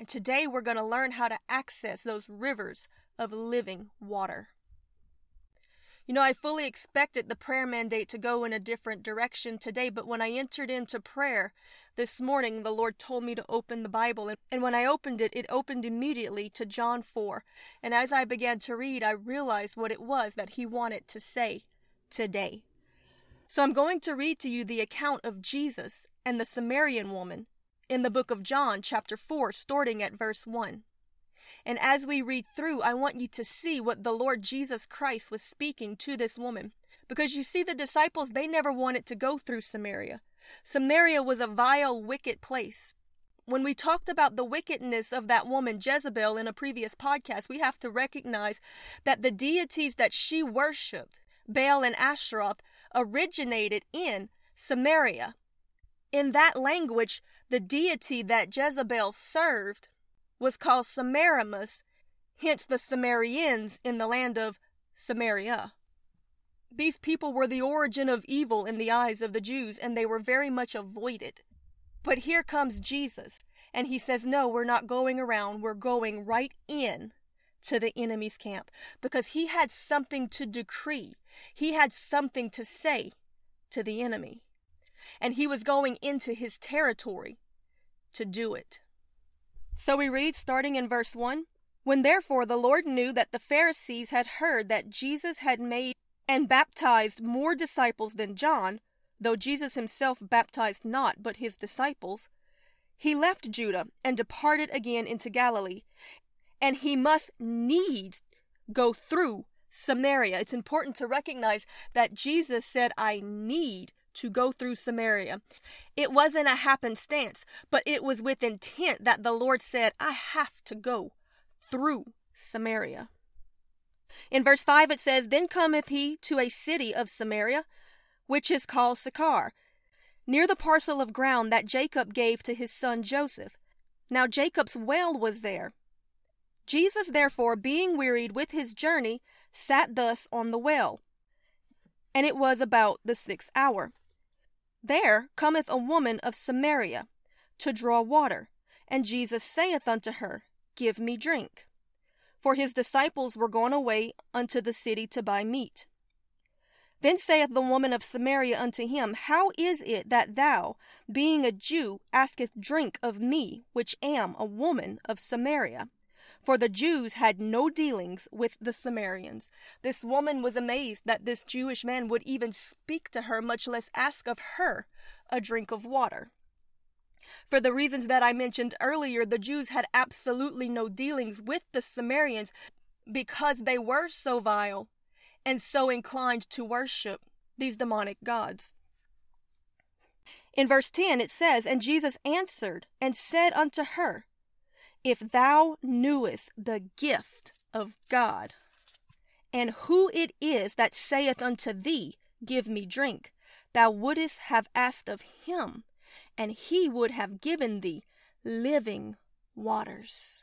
And today we're going to learn how to access those rivers of living water. You know, I fully expected the prayer mandate to go in a different direction today, but when I entered into prayer this morning, the Lord told me to open the Bible. And when I opened it, it opened immediately to John 4. And as I began to read, I realized what it was that He wanted to say today. So I'm going to read to you the account of Jesus and the Samaritan woman in the book of John, chapter 4, starting at verse 1. And as we read through, I want you to see what the Lord Jesus Christ was speaking to this woman. Because you see, the disciples, they never wanted to go through Samaria. Samaria was a vile, wicked place. When we talked about the wickedness of that woman, Jezebel, in a previous podcast, we have to recognize that the deities that she worshiped, Baal and Ashtaroth, originated in Samaria. In that language, the deity that Jezebel served was called Semiramis, hence the Sumerians in the land of Samaria. These people were the origin of evil in the eyes of the Jews, and they were very much avoided. But here comes Jesus, and he says, No, we're not going around, we're going right in to the enemy's camp because he had something to decree, he had something to say to the enemy and he was going into his territory to do it. So we read starting in verse 1 When therefore the Lord knew that the Pharisees had heard that Jesus had made and baptized more disciples than John, though Jesus himself baptized not but his disciples, he left Judah and departed again into Galilee. And he must needs go through Samaria. It's important to recognize that Jesus said, I need to go through Samaria. It wasn't a happenstance, but it was with intent that the Lord said, I have to go through Samaria. In verse 5 it says, Then cometh he to a city of Samaria, which is called Sychar, near the parcel of ground that Jacob gave to his son Joseph. Now Jacob's well was there. Jesus, therefore, being wearied with his journey, sat thus on the well. And it was about the sixth hour. There cometh a woman of Samaria to draw water, and Jesus saith unto her, Give me drink. For his disciples were gone away unto the city to buy meat. Then saith the woman of Samaria unto him, How is it that thou, being a Jew, askest drink of me, which am a woman of Samaria? For the Jews had no dealings with the Samaritans. This woman was amazed that this Jewish man would even speak to her, much less ask of her a drink of water. For the reasons that I mentioned earlier, the Jews had absolutely no dealings with the Samaritans because they were so vile and so inclined to worship these demonic gods. In verse 10, it says, And Jesus answered and said unto her, if thou knewest the gift of God, and who it is that saith unto thee, Give me drink, thou wouldest have asked of him, and he would have given thee living waters.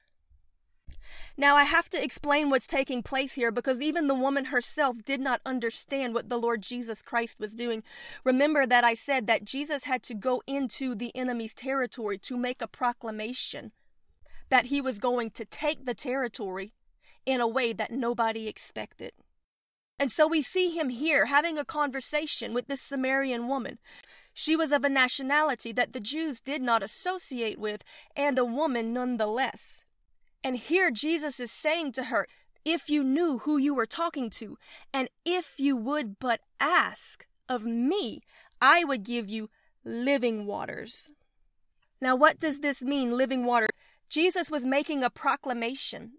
Now, I have to explain what's taking place here because even the woman herself did not understand what the Lord Jesus Christ was doing. Remember that I said that Jesus had to go into the enemy's territory to make a proclamation that he was going to take the territory in a way that nobody expected. And so we see him here having a conversation with this Samaritan woman. She was of a nationality that the Jews did not associate with, and a woman nonetheless. And here Jesus is saying to her, If you knew who you were talking to, and if you would but ask of me, I would give you living waters. Now, what does this mean, living water? Jesus was making a proclamation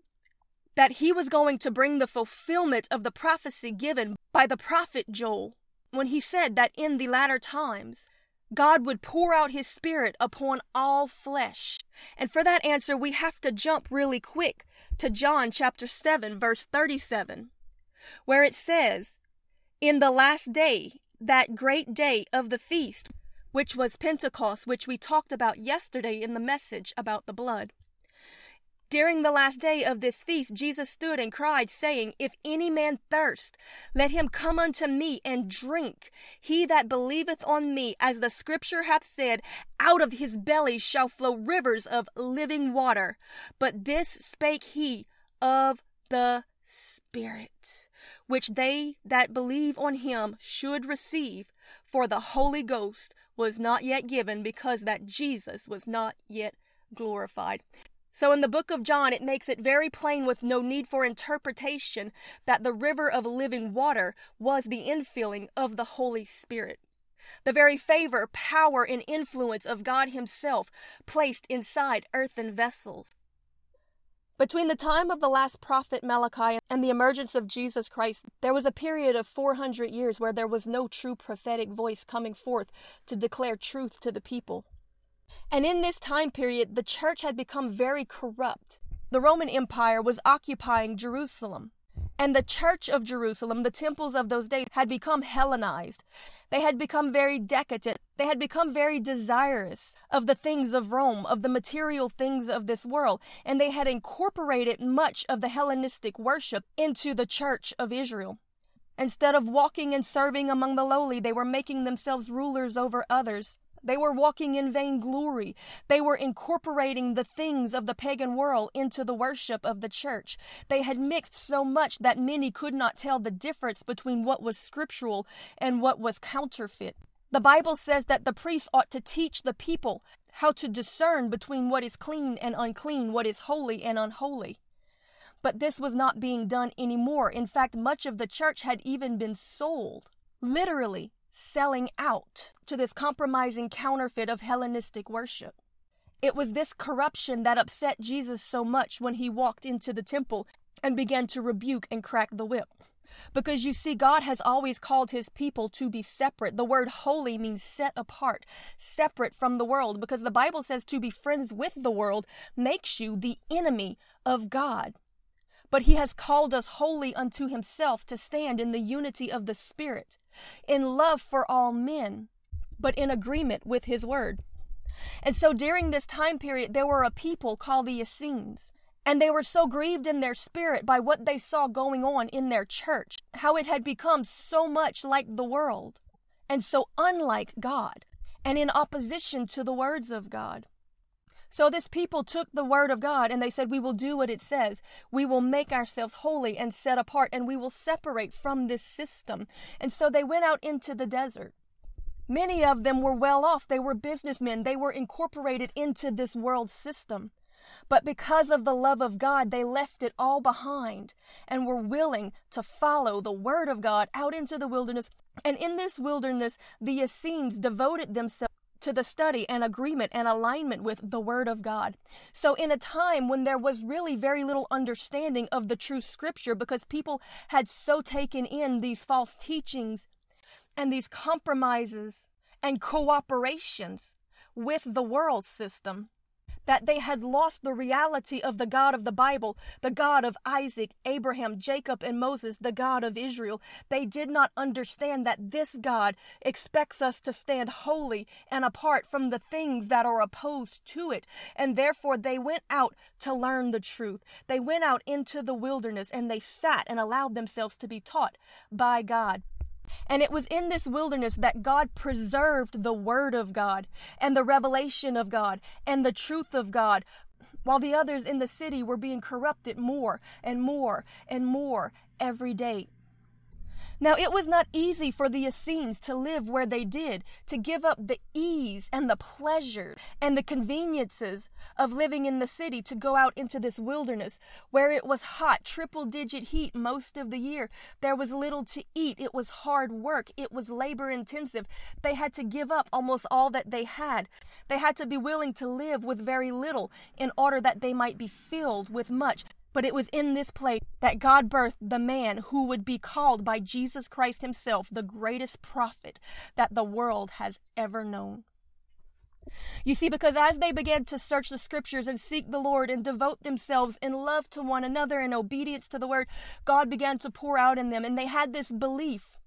that he was going to bring the fulfillment of the prophecy given by the prophet Joel when he said that in the latter times God would pour out his spirit upon all flesh. And for that answer, we have to jump really quick to John chapter 7, verse 37, where it says, In the last day, that great day of the feast, which was Pentecost, which we talked about yesterday in the message about the blood. During the last day of this feast, Jesus stood and cried, saying, If any man thirst, let him come unto me and drink. He that believeth on me, as the scripture hath said, out of his belly shall flow rivers of living water. But this spake he of the Spirit, which they that believe on him should receive, for the Holy Ghost was not yet given, because that Jesus was not yet glorified. So in the book of John, it makes it very plain with no need for interpretation that the river of living water was the infilling of the Holy Spirit. The very favor, power, and influence of God Himself placed inside earthen vessels. Between the time of the last prophet Malachi and the emergence of Jesus Christ, there was a period of 400 years where there was no true prophetic voice coming forth to declare truth to the people. And in this time period, the church had become very corrupt. The Roman Empire was occupying Jerusalem. And the church of Jerusalem, the temples of those days, had become Hellenized. They had become very decadent. They had become very desirous of the things of Rome, of the material things of this world. And they had incorporated much of the Hellenistic worship into the church of Israel. Instead of walking and serving among the lowly, they were making themselves rulers over others. They were walking in vainglory. They were incorporating the things of the pagan world into the worship of the church. They had mixed so much that many could not tell the difference between what was scriptural and what was counterfeit. The Bible says that the priest ought to teach the people how to discern between what is clean and unclean, what is holy and unholy. But this was not being done anymore. In fact, much of the church had even been sold. Literally, selling out to this compromising counterfeit of Hellenistic worship. It was this corruption that upset Jesus so much when he walked into the temple and began to rebuke and crack the whip. Because you see, God has always called his people to be separate. The word holy means set apart, separate from the world, because the Bible says to be friends with the world makes you the enemy of God. But he has called us wholly unto himself to stand in the unity of the Spirit, in love for all men, but in agreement with his word. And so during this time period, there were a people called the Essenes. And they were so grieved in their spirit by what they saw going on in their church, how it had become so much like the world, and so unlike God, and in opposition to the words of God. So this people took the word of God and they said, We will do what it says. We will make ourselves holy and set apart, and we will separate from this system. And so they went out into the desert. Many of them were well off. They were businessmen. They were incorporated into this world system. But because of the love of God, they left it all behind and were willing to follow the word of God out into the wilderness. And in this wilderness, the Essenes devoted themselves to the study and agreement and alignment with the Word of God. So, in a time when there was really very little understanding of the true Scripture because people had so taken in these false teachings and these compromises and cooperations with the world system, that they had lost the reality of the God of the Bible, the God of Isaac, Abraham, Jacob, and Moses, the God of Israel. They did not understand that this God expects us to stand holy and apart from the things that are opposed to it. And therefore, they went out to learn the truth. They went out into the wilderness and they sat and allowed themselves to be taught by God. And it was in this wilderness that God preserved the Word of God and the revelation of God and the truth of God, while the others in the city were being corrupted more and more and more every day. Now, it was not easy for the Essenes to live where they did, to give up the ease and the pleasure and the conveniences of living in the city to go out into this wilderness where it was hot, triple digit heat most of the year. There was little to eat. It was hard work. It was labor intensive. They had to give up almost all that they had. They had to be willing to live with very little in order that they might be filled with much. But it was in this place that God birthed the man who would be called by Jesus Christ himself the greatest prophet that the world has ever known. You see, because as they began to search the scriptures and seek the Lord and devote themselves in love to one another and obedience to the word, God began to pour out in them. And they had this belief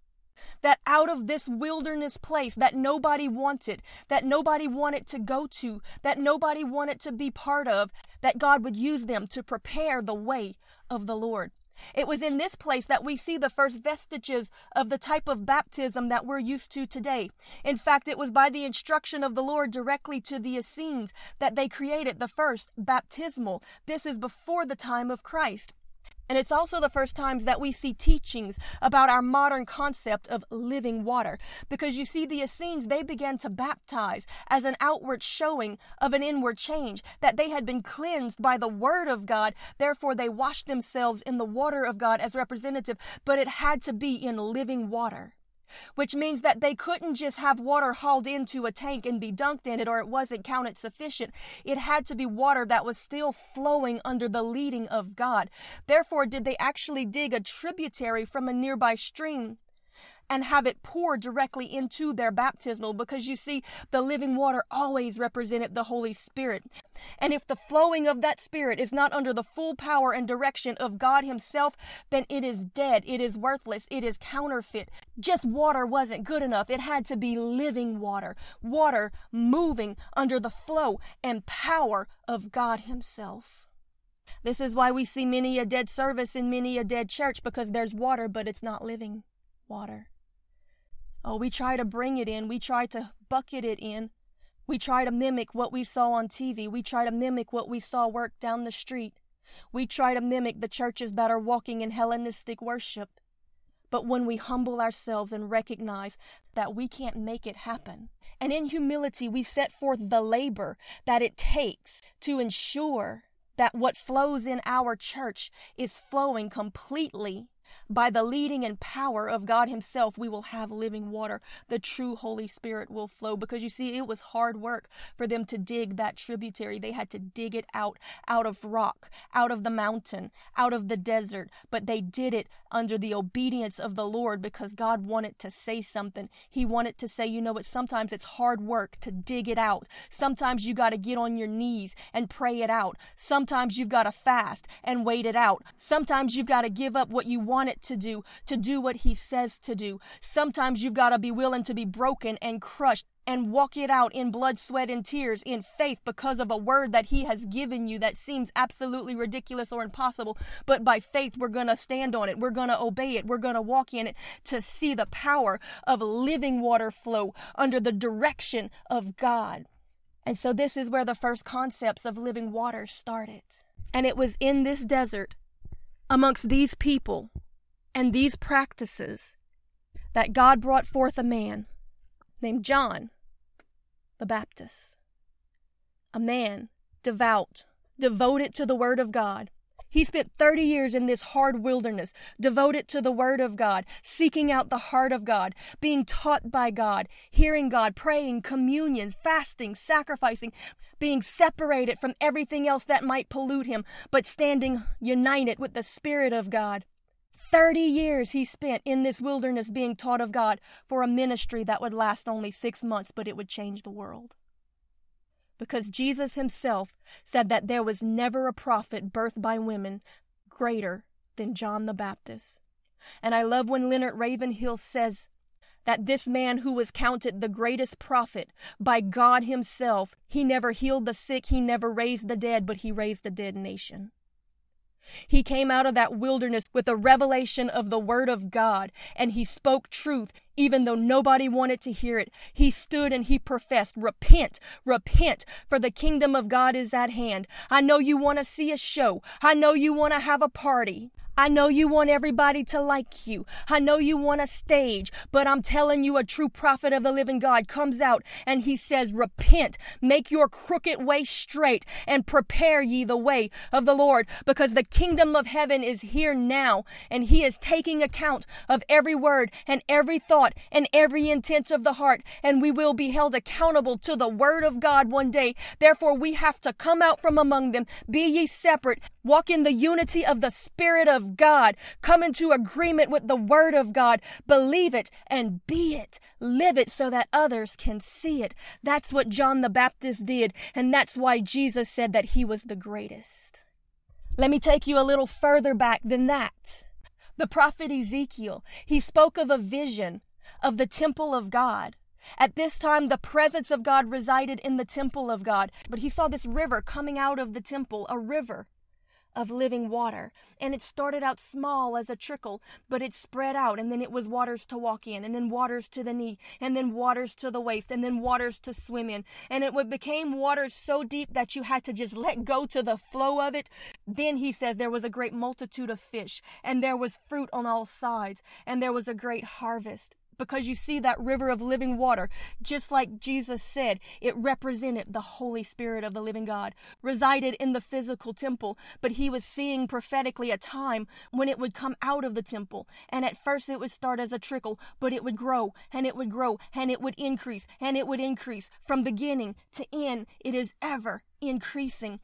that out of this wilderness place that nobody wanted, that nobody wanted to go to, that nobody wanted to be part of, that God would use them to prepare the way of the Lord. It was in this place that we see the first vestiges of the type of baptism that we're used to today. In fact, it was by the instruction of the Lord directly to the Essenes that they created the first baptismal. This is before the time of Christ. And it's also the first times that we see teachings about our modern concept of living water. Because you see, the Essenes, they began to baptize as an outward showing of an inward change, that they had been cleansed by the Word of God. Therefore, they washed themselves in the water of God as representative, but it had to be in living water which means that they couldn't just have water hauled into a tank and be dunked in it or it wasn't counted sufficient. It had to be water that was still flowing under the leading of God. Therefore, did they actually dig a tributary from a nearby stream and have it pour directly into their baptismal because you see, the living water always represented the Holy Spirit. And if the flowing of that Spirit is not under the full power and direction of God Himself, then it is dead, it is worthless, it is counterfeit. Just water wasn't good enough. It had to be living water, water moving under the flow and power of God Himself. This is why we see many a dead service in many a dead church because there's water, but it's not living water. Oh, we try to bring it in. We try to bucket it in. We try to mimic what we saw on TV. We try to mimic what we saw work down the street. We try to mimic the churches that are walking in Hellenistic worship. But when we humble ourselves and recognize that we can't make it happen, and in humility we set forth the labor that it takes to ensure that what flows in our church is flowing completely by the leading and power of God Himself, we will have living water. The true Holy Spirit will flow. Because you see, it was hard work for them to dig that tributary. They had to dig it out, out of rock, out of the mountain, out of the desert. But they did it under the obedience of the Lord because God wanted to say something. He wanted to say, you know what, sometimes it's hard work to dig it out. Sometimes you got to get on your knees and pray it out. Sometimes you've got to fast and wait it out. Sometimes you've got to give up what you want want it to do, to do what He says to do. Sometimes you've got to be willing to be broken and crushed and walk it out in blood, sweat, and tears in faith because of a word that He has given you that seems absolutely ridiculous or impossible. But by faith, we're going to stand on it. We're going to obey it. We're going to walk in it to see the power of living water flow under the direction of God. And so, this is where the first concepts of living water started. And it was in this desert, amongst these people, and these practices that God brought forth a man named John the Baptist, a man devout, devoted to the Word of God. He spent 30 years in this hard wilderness, devoted to the Word of God, seeking out the heart of God, being taught by God, hearing God, praying, communions, fasting, sacrificing, being separated from everything else that might pollute him, but standing united with the Spirit of God. 30 years he spent in this wilderness being taught of God for a ministry that would last only six months, but it would change the world. Because Jesus himself said that there was never a prophet birthed by women greater than John the Baptist. And I love when Leonard Ravenhill says that this man who was counted the greatest prophet by God himself, he never healed the sick, he never raised the dead, but he raised a dead nation. He came out of that wilderness with a revelation of the Word of God, and he spoke truth, even though nobody wanted to hear it. He stood and he professed, Repent, repent, for the kingdom of God is at hand. I know you want to see a show. I know you want to have a party. I know you want everybody to like you. I know you want a stage, but I'm telling you, a true prophet of the living God comes out and he says, Repent, make your crooked way straight, and prepare ye the way of the Lord, because the kingdom of heaven is here now, and he is taking account of every word and every thought and every intent of the heart, and we will be held accountable to the word of God one day. Therefore, we have to come out from among them, be ye separate, walk in the unity of the Spirit of of God. Come into agreement with the Word of God. Believe it and be it. Live it so that others can see it. That's what John the Baptist did, and that's why Jesus said that he was the greatest. Let me take you a little further back than that. The prophet Ezekiel, he spoke of a vision of the temple of God. At this time, the presence of God resided in the temple of God, but he saw this river coming out of the temple, a river of living water. And it started out small as a trickle, but it spread out, and then it was waters to walk in, and then waters to the knee, and then waters to the waist, and then waters to swim in. And it became waters so deep that you had to just let go to the flow of it. Then he says there was a great multitude of fish, and there was fruit on all sides, and there was a great harvest because you see that river of living water, just like Jesus said, it represented the Holy Spirit of the living God, resided in the physical temple, but he was seeing prophetically a time when it would come out of the temple. And at first it would start as a trickle, but it would grow and it would grow and it would increase and it would increase from beginning to end. It is ever increasing.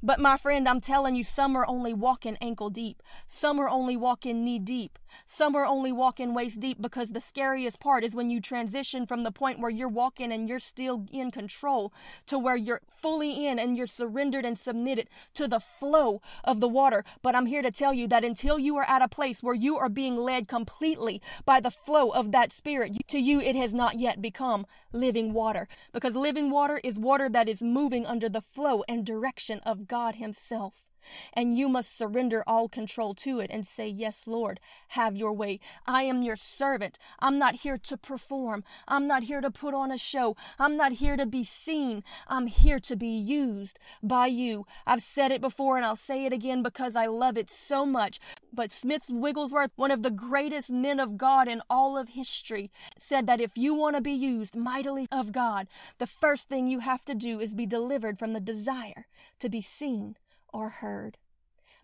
But my friend, I'm telling you, some are only walking ankle deep. Some are only walking knee deep. Some are only walking waist deep because the scariest part is when you transition from the point where you're walking and you're still in control to where you're fully in and you're surrendered and submitted to the flow of the water. But I'm here to tell you that until you are at a place where you are being led completely by the flow of that spirit, to you it has not yet become living water because living water is water that is moving under the flow and direction of God Himself. And you must surrender all control to it and say, Yes, Lord, have your way. I am your servant. I'm not here to perform. I'm not here to put on a show. I'm not here to be seen. I'm here to be used by you. I've said it before and I'll say it again because I love it so much. But Smith Wigglesworth, one of the greatest men of God in all of history, said that if you want to be used mightily of God, the first thing you have to do is be delivered from the desire to be seen or heard.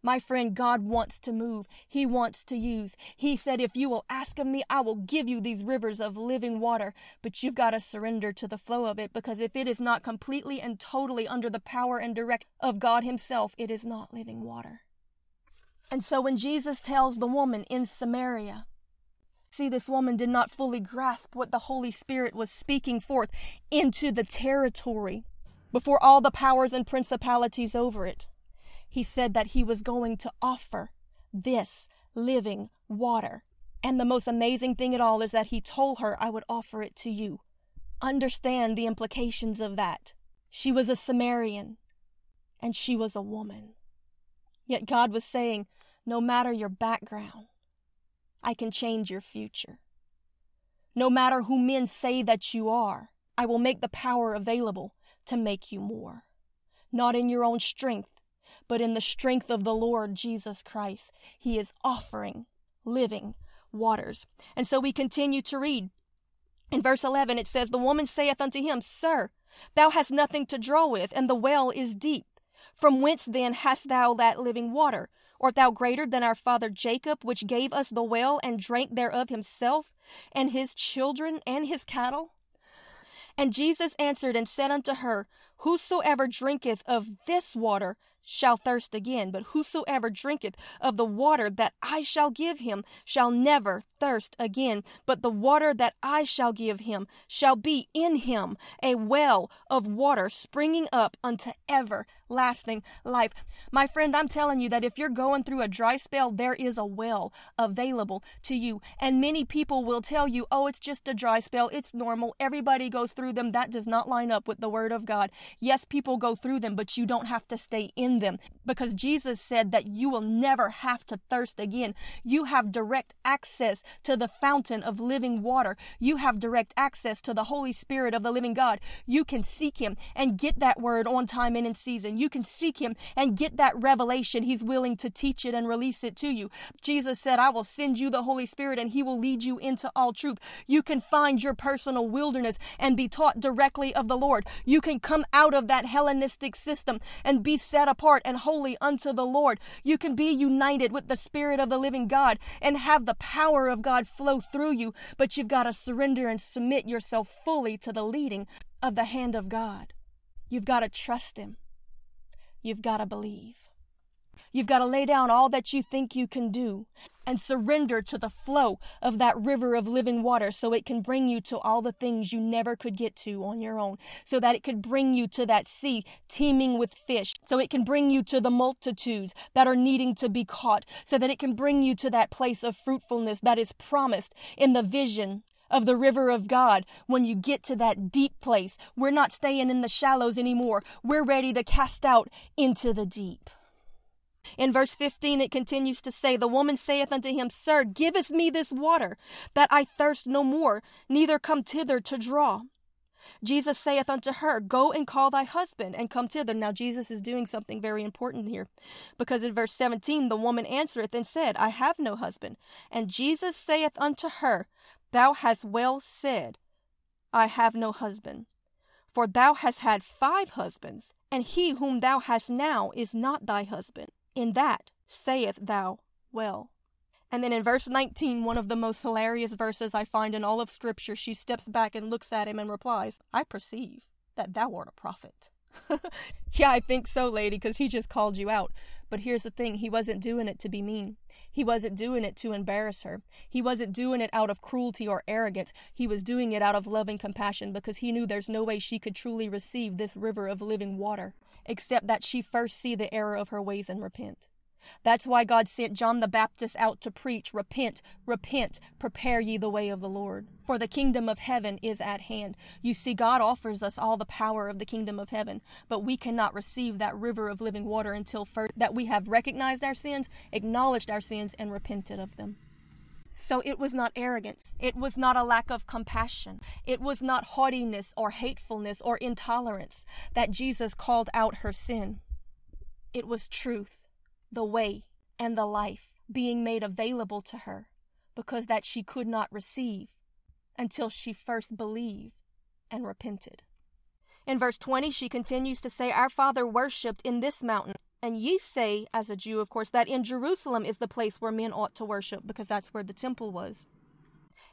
My friend, God wants to move. He wants to use. He said, If you will ask of me, I will give you these rivers of living water. But you've got to surrender to the flow of it because if it is not completely and totally under the power and direct of God Himself, it is not living water. And so when Jesus tells the woman in Samaria, See, this woman did not fully grasp what the Holy Spirit was speaking forth into the territory before all the powers and principalities over it he said that he was going to offer this living water. And the most amazing thing at all is that he told her, I would offer it to you. Understand the implications of that. She was a Samaritan and she was a woman. Yet God was saying, no matter your background, I can change your future. No matter who men say that you are, I will make the power available to make you more. Not in your own strength, but in the strength of the Lord Jesus Christ. He is offering living waters. And so we continue to read. In verse 11, it says, The woman saith unto him, Sir, thou hast nothing to draw with, and the well is deep. From whence then hast thou that living water? Art thou greater than our father Jacob, which gave us the well and drank thereof himself, and his children, and his cattle? And Jesus answered and said unto her, Whosoever drinketh of this water shall thirst again, but whosoever drinketh of the water that I shall give him shall never thirst again. But the water that I shall give him shall be in him a well of water springing up unto everlasting life. My friend, I'm telling you that if you're going through a dry spell, there is a well available to you. And many people will tell you, oh, it's just a dry spell, it's normal, everybody goes through them. That does not line up with the word of God. Yes, people go through them, but you don't have to stay in them because Jesus said that you will never have to thirst again. You have direct access to the fountain of living water. You have direct access to the Holy Spirit of the living God. You can seek Him and get that word on time and in season. You can seek him and get that revelation. He's willing to teach it and release it to you. Jesus said, I will send you the Holy Spirit and he will lead you into all truth. You can find your personal wilderness and be taught directly of the Lord. You can come out of that Hellenistic system and be set apart and holy unto the Lord. You can be united with the Spirit of the living God and have the power of God flow through you, but you've got to surrender and submit yourself fully to the leading of the hand of God. You've got to trust Him. You've got to believe. You've got to lay down all that you think you can do and surrender to the flow of that river of living water so it can bring you to all the things you never could get to on your own. So that it could bring you to that sea teeming with fish. So it can bring you to the multitudes that are needing to be caught. So that it can bring you to that place of fruitfulness that is promised in the vision of the river of God when you get to that deep place. We're not staying in the shallows anymore. We're ready to cast out into the deep. In verse 15, it continues to say, The woman saith unto him, Sir, givest me this water, that I thirst no more, neither come thither to draw. Jesus saith unto her, Go and call thy husband, and come thither. Now, Jesus is doing something very important here, because in verse 17, the woman answereth and said, I have no husband. And Jesus saith unto her, Thou hast well said, I have no husband. For thou hast had five husbands, and he whom thou hast now is not thy husband. In that sayest thou well. And then in verse 19, one of the most hilarious verses I find in all of Scripture, she steps back and looks at him and replies, I perceive that thou art a prophet. yeah, I think so, lady, because he just called you out. But here's the thing he wasn't doing it to be mean. He wasn't doing it to embarrass her. He wasn't doing it out of cruelty or arrogance. He was doing it out of love and compassion because he knew there's no way she could truly receive this river of living water except that she first see the error of her ways and repent. That's why God sent John the Baptist out to preach, Repent, repent, prepare ye the way of the Lord. For the kingdom of heaven is at hand. You see, God offers us all the power of the kingdom of heaven, but we cannot receive that river of living water until first that we have recognized our sins, acknowledged our sins, and repented of them. So it was not arrogance. It was not a lack of compassion. It was not haughtiness or hatefulness or intolerance that Jesus called out her sin. It was truth the way, and the life being made available to her because that she could not receive until she first believed and repented. In verse 20, she continues to say, Our father worshipped in this mountain. And ye say, as a Jew, of course, that in Jerusalem is the place where men ought to worship, because that's where the temple was.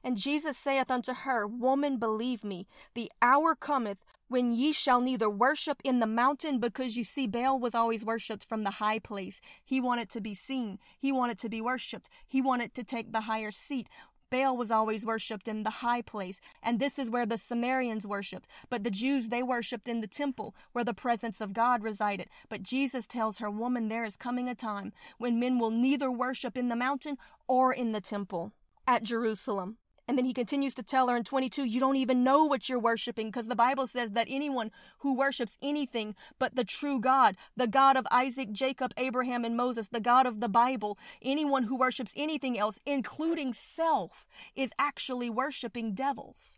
And Jesus saith unto her, Woman, believe me, the hour cometh when ye shall neither worship in the mountain, because you see, Baal was always worshipped from the high place. He wanted to be seen, he wanted to be worshipped, he wanted to take the higher seat. Baal was always worshipped in the high place, and this is where the Sumerians worshipped. But the Jews, they worshipped in the temple, where the presence of God resided. But Jesus tells her, Woman, there is coming a time when men will neither worship in the mountain or in the temple at Jerusalem. And then he continues to tell her in 22, you don't even know what you're worshiping because the Bible says that anyone who worships anything but the true God, the God of Isaac, Jacob, Abraham, and Moses, the God of the Bible, anyone who worships anything else, including self, is actually worshiping devils.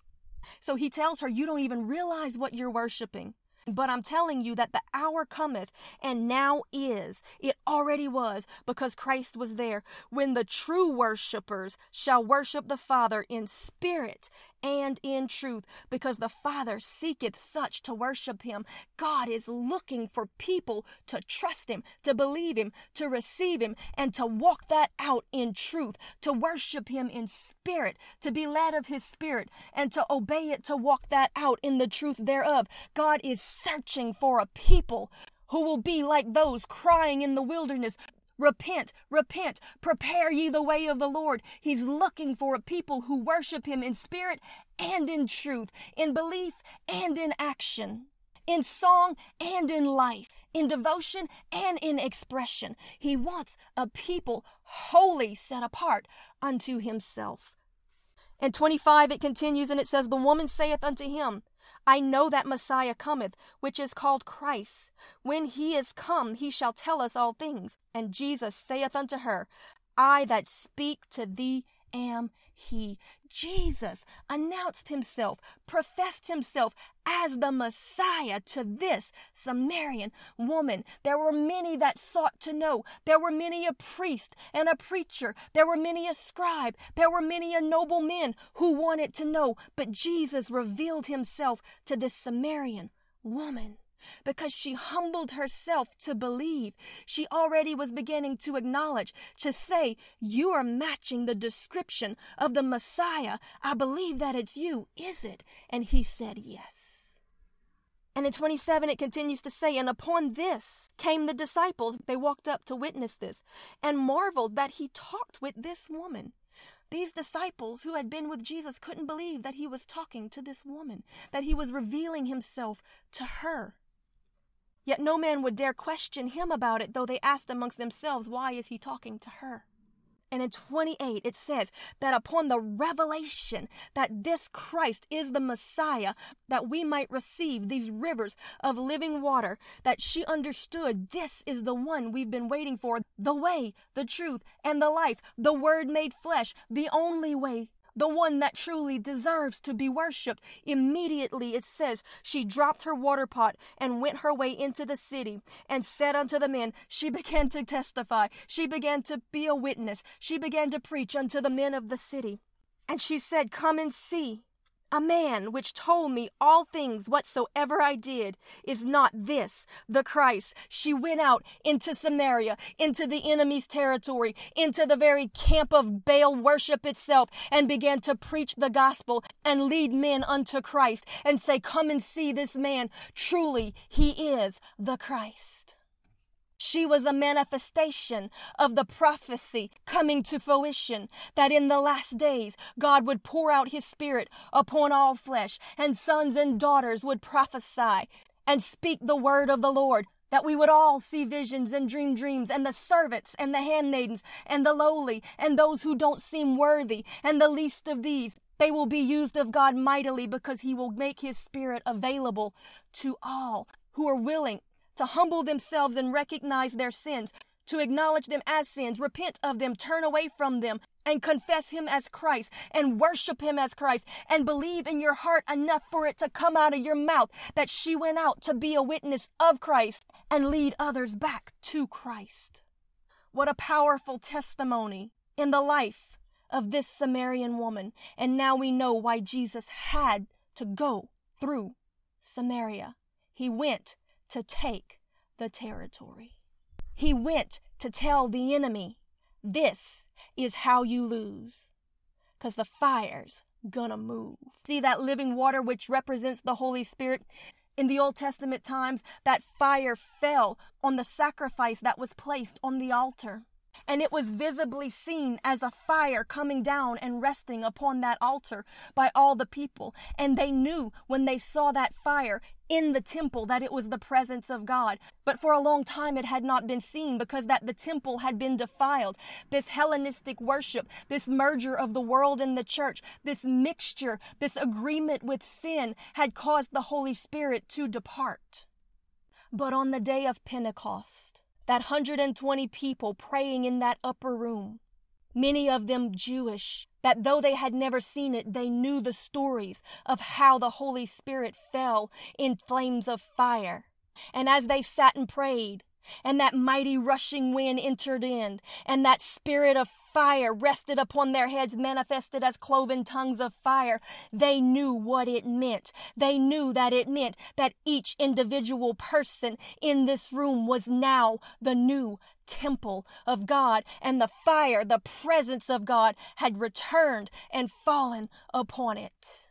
So he tells her, you don't even realize what you're worshiping. But I'm telling you that the hour cometh, and now is. It already was, because Christ was there, when the true worshippers shall worship the Father in spirit and in truth, because the Father seeketh such to worship him. God is looking for people to trust him, to believe him, to receive him, and to walk that out in truth, to worship him in spirit, to be led of his spirit, and to obey it, to walk that out in the truth thereof. God is searching for a people who will be like those crying in the wilderness, Repent, repent, prepare ye the way of the Lord. He's looking for a people who worship him in spirit and in truth, in belief and in action, in song and in life, in devotion and in expression. He wants a people wholly set apart unto himself. In 25, it continues and it says, The woman saith unto him, I know that Messiah cometh, which is called Christ. When he is come, he shall tell us all things. And Jesus saith unto her, I that speak to thee am he. Jesus announced himself, professed himself as the Messiah to this Samaritan woman. There were many that sought to know. There were many a priest and a preacher. There were many a scribe. There were many a noble men who wanted to know. But Jesus revealed himself to this Samaritan woman because she humbled herself to believe. She already was beginning to acknowledge, to say, You are matching the description of the Messiah. I believe that it's you, is it? And he said, Yes. And in 27, it continues to say, And upon this came the disciples. They walked up to witness this and marveled that he talked with this woman. These disciples who had been with Jesus couldn't believe that he was talking to this woman, that he was revealing himself to her. Yet no man would dare question him about it, though they asked amongst themselves, Why is he talking to her? And in 28, it says that upon the revelation that this Christ is the Messiah, that we might receive these rivers of living water, that she understood this is the one we've been waiting for the way, the truth, and the life, the Word made flesh, the only way the one that truly deserves to be worshiped. Immediately it says, she dropped her water pot and went her way into the city and said unto the men, She began to testify. She began to be a witness. She began to preach unto the men of the city. And she said, Come and see a man which told me all things whatsoever I did is not this the Christ. She went out into Samaria, into the enemy's territory, into the very camp of Baal worship itself, and began to preach the gospel and lead men unto Christ and say, Come and see this man. Truly, he is the Christ. She was a manifestation of the prophecy coming to fruition that in the last days God would pour out his spirit upon all flesh, and sons and daughters would prophesy and speak the word of the Lord. That we would all see visions and dream dreams, and the servants and the handmaidens, and the lowly, and those who don't seem worthy, and the least of these, they will be used of God mightily because He will make His Spirit available to all who are willing to humble themselves and recognize their sins, to acknowledge them as sins, repent of them, turn away from them, and confess Him as Christ, and worship Him as Christ, and believe in your heart enough for it to come out of your mouth that she went out to be a witness of Christ and lead others back to Christ. What a powerful testimony in the life of this Samaritan woman. And now we know why Jesus had to go through Samaria. He went to take the territory. He went to tell the enemy, This is how you lose. Because the fire's gonna move. See that living water, which represents the Holy Spirit? In the Old Testament times, that fire fell on the sacrifice that was placed on the altar and it was visibly seen as a fire coming down and resting upon that altar by all the people. And they knew when they saw that fire in the temple that it was the presence of God. But for a long time it had not been seen because that the temple had been defiled. This Hellenistic worship, this merger of the world and the church, this mixture, this agreement with sin had caused the Holy Spirit to depart. But on the day of Pentecost, that 120 people praying in that upper room, many of them Jewish, that though they had never seen it, they knew the stories of how the Holy Spirit fell in flames of fire. And as they sat and prayed, and that mighty rushing wind entered in, and that spirit of fire rested upon their heads, manifested as cloven tongues of fire. They knew what it meant. They knew that it meant that each individual person in this room was now the new temple of God, and the fire, the presence of God, had returned and fallen upon it.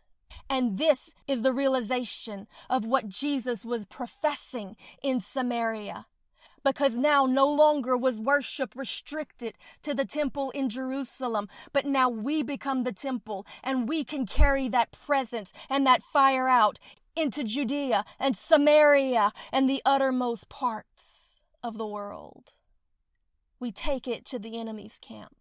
And this is the realization of what Jesus was professing in Samaria because now no longer was worship restricted to the temple in Jerusalem, but now we become the temple and we can carry that presence and that fire out into Judea and Samaria and the uttermost parts of the world. We take it to the enemy's camp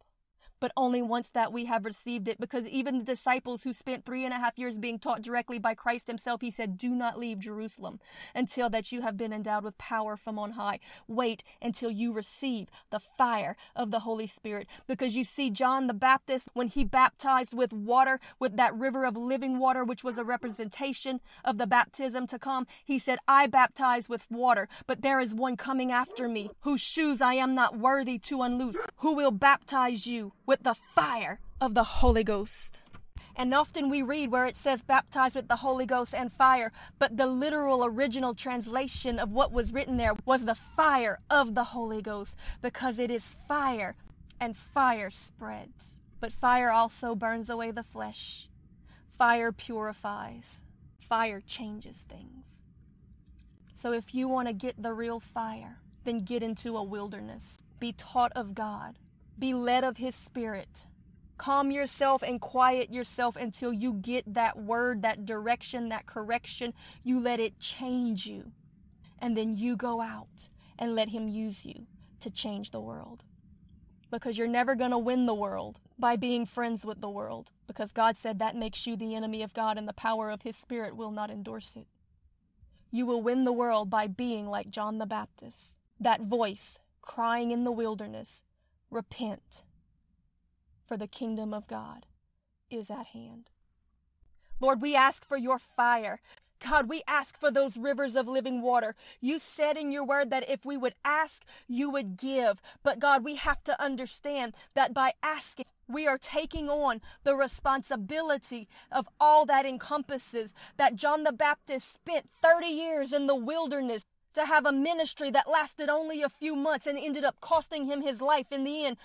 but only once that we have received it. Because even the disciples who spent three and a half years being taught directly by Christ Himself, He said, Do not leave Jerusalem until that you have been endowed with power from on high. Wait until you receive the fire of the Holy Spirit. Because you see, John the Baptist, when he baptized with water, with that river of living water, which was a representation of the baptism to come, he said, I baptize with water, but there is one coming after me, whose shoes I am not worthy to unloose, who will baptize you with the fire of the Holy Ghost. And often we read where it says baptized with the Holy Ghost and fire, but the literal original translation of what was written there was the fire of the Holy Ghost because it is fire and fire spreads. But fire also burns away the flesh. Fire purifies. Fire changes things. So if you want to get the real fire, then get into a wilderness. Be taught of God. Be led of His Spirit. Calm yourself and quiet yourself until you get that word, that direction, that correction. You let it change you. And then you go out and let Him use you to change the world. Because you're never going to win the world by being friends with the world. Because God said that makes you the enemy of God and the power of His Spirit will not endorse it. You will win the world by being like John the Baptist, that voice crying in the wilderness, Repent for the kingdom of God is at hand. Lord, we ask for your fire. God, we ask for those rivers of living water. You said in your word that if we would ask, you would give. But God, we have to understand that by asking, we are taking on the responsibility of all that encompasses that John the Baptist spent 30 years in the wilderness to have a ministry that lasted only a few months and ended up costing him his life in the end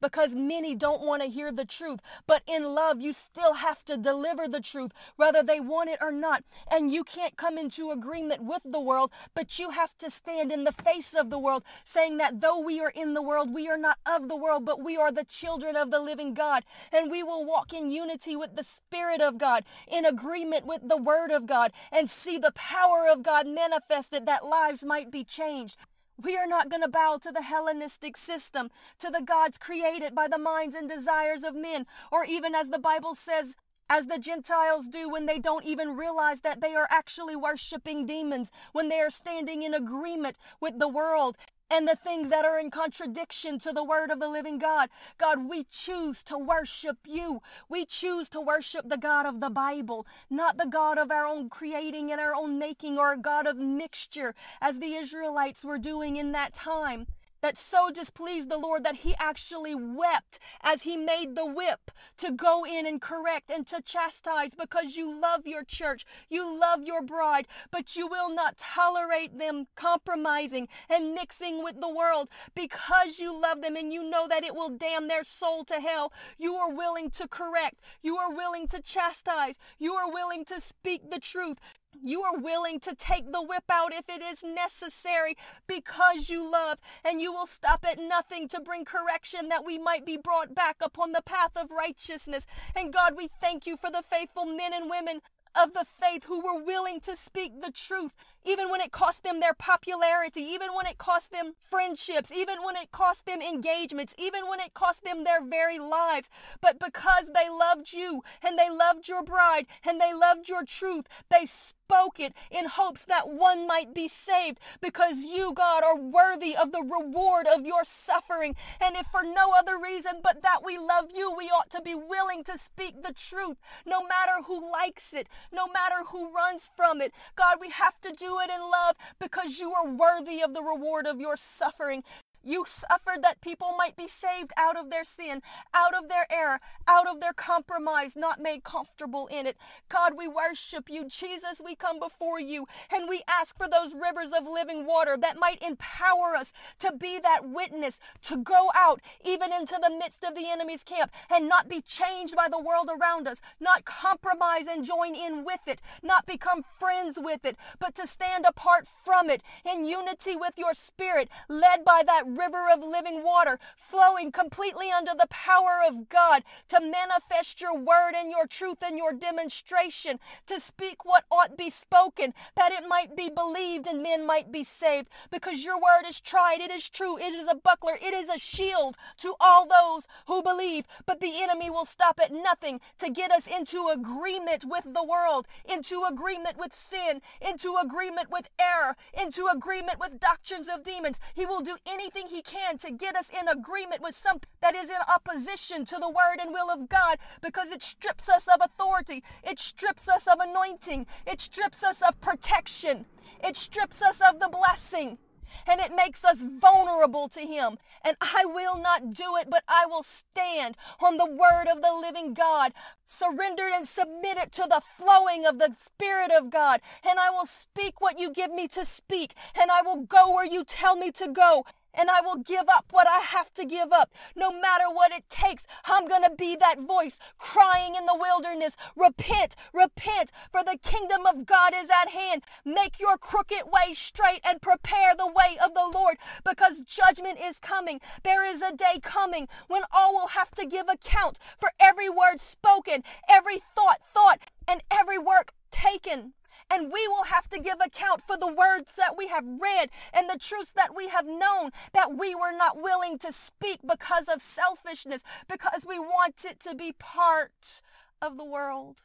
because many don't want to hear the truth. But in love, you still have to deliver the truth, whether they want it or not. And you can't come into agreement with the world, but you have to stand in the face of the world, saying that though we are in the world, we are not of the world, but we are the children of the living God. And we will walk in unity with the Spirit of God, in agreement with the Word of God, and see the power of God manifested that lives might be changed. We are not going to bow to the Hellenistic system, to the gods created by the minds and desires of men, or even as the Bible says, as the Gentiles do when they don't even realize that they are actually worshiping demons, when they are standing in agreement with the world and the things that are in contradiction to the word of the living God. God, we choose to worship you. We choose to worship the God of the Bible, not the God of our own creating and our own making or a God of mixture as the Israelites were doing in that time that so displeased the Lord that he actually wept as he made the whip to go in and correct and to chastise because you love your church, you love your bride, but you will not tolerate them compromising and mixing with the world because you love them and you know that it will damn their soul to hell. You are willing to correct, you are willing to chastise, you are willing to speak the truth. You are willing to take the whip out if it is necessary because you love, and you will stop at nothing to bring correction that we might be brought back upon the path of righteousness. And God, we thank you for the faithful men and women of the faith who were willing to speak the truth, even when it cost them their popularity, even when it cost them friendships, even when it cost them engagements, even when it cost them their very lives. But because they loved you and they loved your bride and they loved your truth, they spoke it in hopes that one might be saved because you, God, are worthy of the reward of your suffering. And if for no other reason but that we love you, we ought to be willing to speak the truth, no matter who likes it, no matter who runs from it. God, we have to do it in love because you are worthy of the reward of your suffering. You suffered that people might be saved out of their sin, out of their error, out of their compromise, not made comfortable in it. God, we worship you. Jesus, we come before you and we ask for those rivers of living water that might empower us to be that witness, to go out even into the midst of the enemy's camp and not be changed by the world around us, not compromise and join in with it, not become friends with it, but to stand apart from it in unity with your spirit, led by that river of living water flowing completely under the power of God to manifest your word and your truth and your demonstration, to speak what ought be spoken, that it might be believed and men might be saved. Because your word is tried, it is true, it is a buckler, it is a shield to all those who believe. But the enemy will stop at nothing to get us into agreement with the world, into agreement with sin, into agreement with error, into agreement with doctrines of demons. He will do anything he can to get us in agreement with something that is in opposition to the word and will of God because it strips us of authority, it strips us of anointing, it strips us of protection, it strips us of the blessing. And it makes us vulnerable to Him. And I will not do it, but I will stand on the word of the living God, surrendered and submitted to the flowing of the Spirit of God. And I will speak what you give me to speak, and I will go where you tell me to go and I will give up what I have to give up. No matter what it takes, I'm going to be that voice crying in the wilderness Repent, repent, for the kingdom of God is at hand. Make your crooked way straight and prepare the way of the Lord because judgment is coming. There is a day coming when all will have to give account for every word spoken, every thought thought, and every work taken. And we will have to give account for the words that we have read and the truths that we have known that we were not willing to speak because of selfishness, because we want it to be part of the world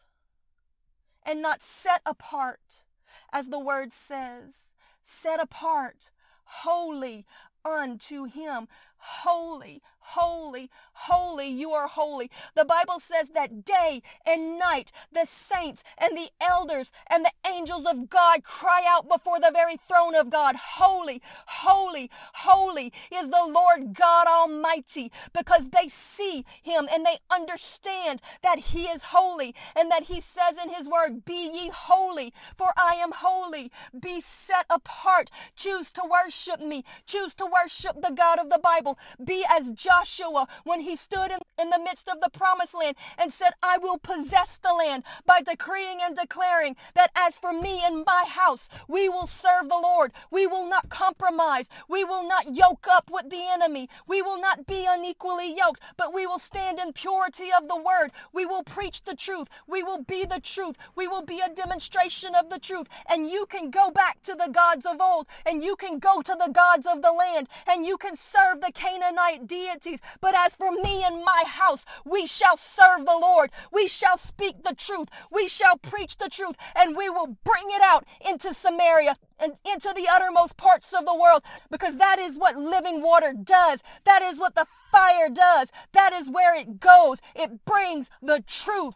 and not set apart, as the word says, set apart, holy unto him. Holy, holy, holy, you are holy. The Bible says that day and night the saints and the elders and the angels of God cry out before the very throne of God, Holy, holy, holy is the Lord God Almighty, because they see Him and they understand that He is holy and that He says in His word, Be ye holy, for I am holy. Be set apart. Choose to worship me. Choose to worship the God of the Bible. Be as Joshua when he stood in, in the midst of the promised land and said, I will possess the land by decreeing and declaring that as for me and my house, we will serve the Lord. We will not compromise. We will not yoke up with the enemy. We will not be unequally yoked, but we will stand in purity of the word. We will preach the truth. We will be the truth. We will be a demonstration of the truth. And you can go back to the gods of old and you can go to the gods of the land and you can serve the Canaanite deities. But as for me and my house, we shall serve the Lord. We shall speak the truth. We shall preach the truth and we will bring it out into Samaria and into the uttermost parts of the world because that is what living water does. That is what the fire does. That is where it goes. It brings the truth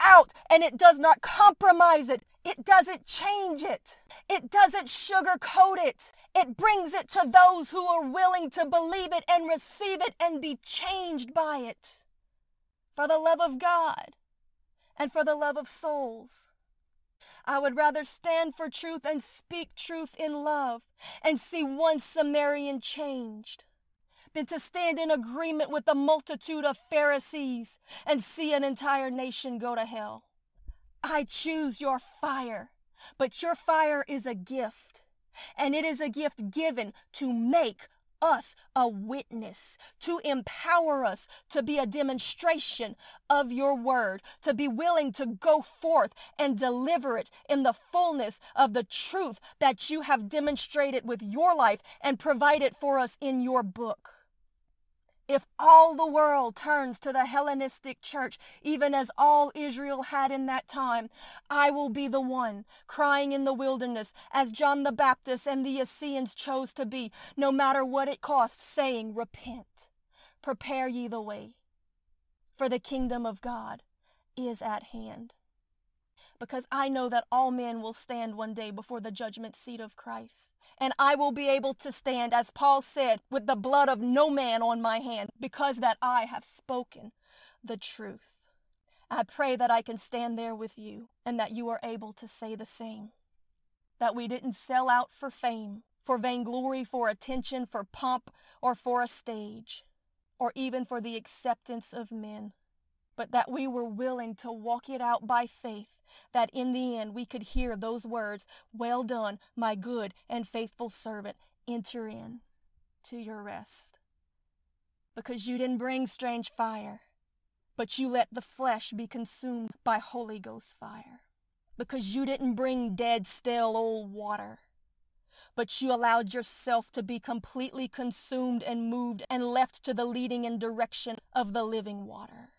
out and it does not compromise it. It doesn't change it. It doesn't sugarcoat it. It brings it to those who are willing to believe it and receive it and be changed by it. For the love of God and for the love of souls. I would rather stand for truth and speak truth in love and see one Samaritan changed than to stand in agreement with a multitude of Pharisees and see an entire nation go to hell. I choose your fire, but your fire is a gift, and it is a gift given to make us a witness, to empower us to be a demonstration of your word, to be willing to go forth and deliver it in the fullness of the truth that you have demonstrated with your life and provided for us in your book. If all the world turns to the Hellenistic church, even as all Israel had in that time, I will be the one crying in the wilderness, as John the Baptist and the Essenes chose to be, no matter what it costs, saying, Repent, prepare ye the way, for the kingdom of God is at hand. Because I know that all men will stand one day before the judgment seat of Christ and I will be able to stand, as Paul said, with the blood of no man on my hand, because that I have spoken the truth. I pray that I can stand there with you and that you are able to say the same. That we didn't sell out for fame, for vainglory, for attention, for pomp, or for a stage, or even for the acceptance of men, but that we were willing to walk it out by faith that in the end we could hear those words, Well done, my good and faithful servant, enter in. to your rest. Because you didn't bring strange fire, but you let the flesh be consumed by Holy Ghost fire. Because you didn't bring dead, stale old water, but you allowed yourself to be completely consumed and moved and left to the leading and direction of the living water.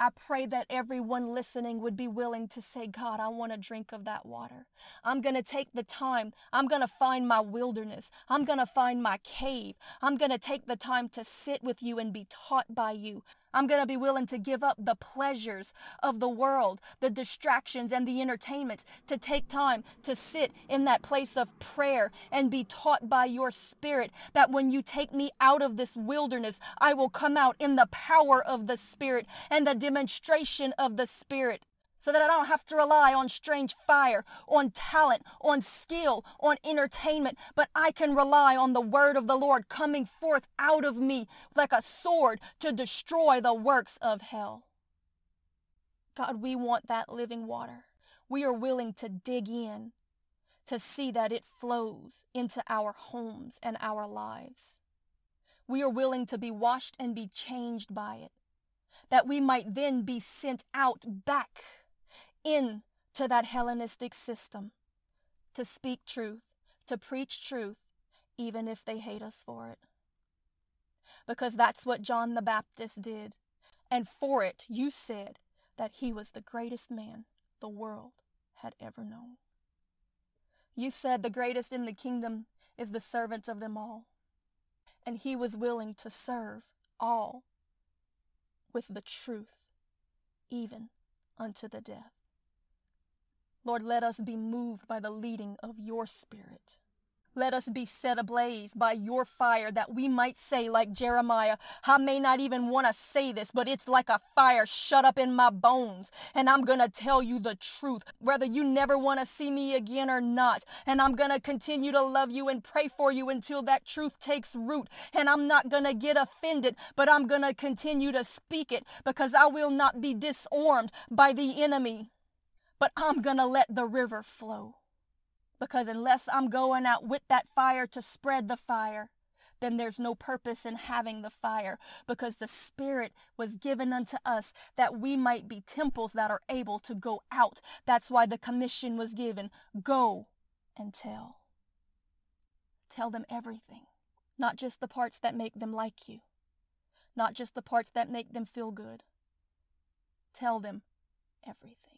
I pray that everyone listening would be willing to say, God, I want a drink of that water. I'm going to take the time. I'm going to find my wilderness. I'm going to find my cave. I'm going to take the time to sit with you and be taught by you. I'm going to be willing to give up the pleasures of the world, the distractions and the entertainments, to take time to sit in that place of prayer and be taught by your spirit that when you take me out of this wilderness, I will come out in the power of the spirit and the demonstration of the spirit so that I don't have to rely on strange fire, on talent, on skill, on entertainment, but I can rely on the word of the Lord coming forth out of me like a sword to destroy the works of hell. God, we want that living water. We are willing to dig in to see that it flows into our homes and our lives. We are willing to be washed and be changed by it, that we might then be sent out back into that Hellenistic system to speak truth, to preach truth, even if they hate us for it. Because that's what John the Baptist did. And for it, you said that he was the greatest man the world had ever known. You said the greatest in the kingdom is the servant of them all. And he was willing to serve all with the truth, even unto the death. Lord, let us be moved by the leading of your Spirit. Let us be set ablaze by your fire that we might say, like Jeremiah, I may not even want to say this, but it's like a fire shut up in my bones. And I'm going to tell you the truth, whether you never want to see me again or not. And I'm going to continue to love you and pray for you until that truth takes root. And I'm not going to get offended, but I'm going to continue to speak it because I will not be disarmed by the enemy but I'm going to let the river flow. Because unless I'm going out with that fire to spread the fire, then there's no purpose in having the fire because the Spirit was given unto us that we might be temples that are able to go out. That's why the commission was given go and tell. Tell them everything, not just the parts that make them like you, not just the parts that make them feel good. Tell them everything.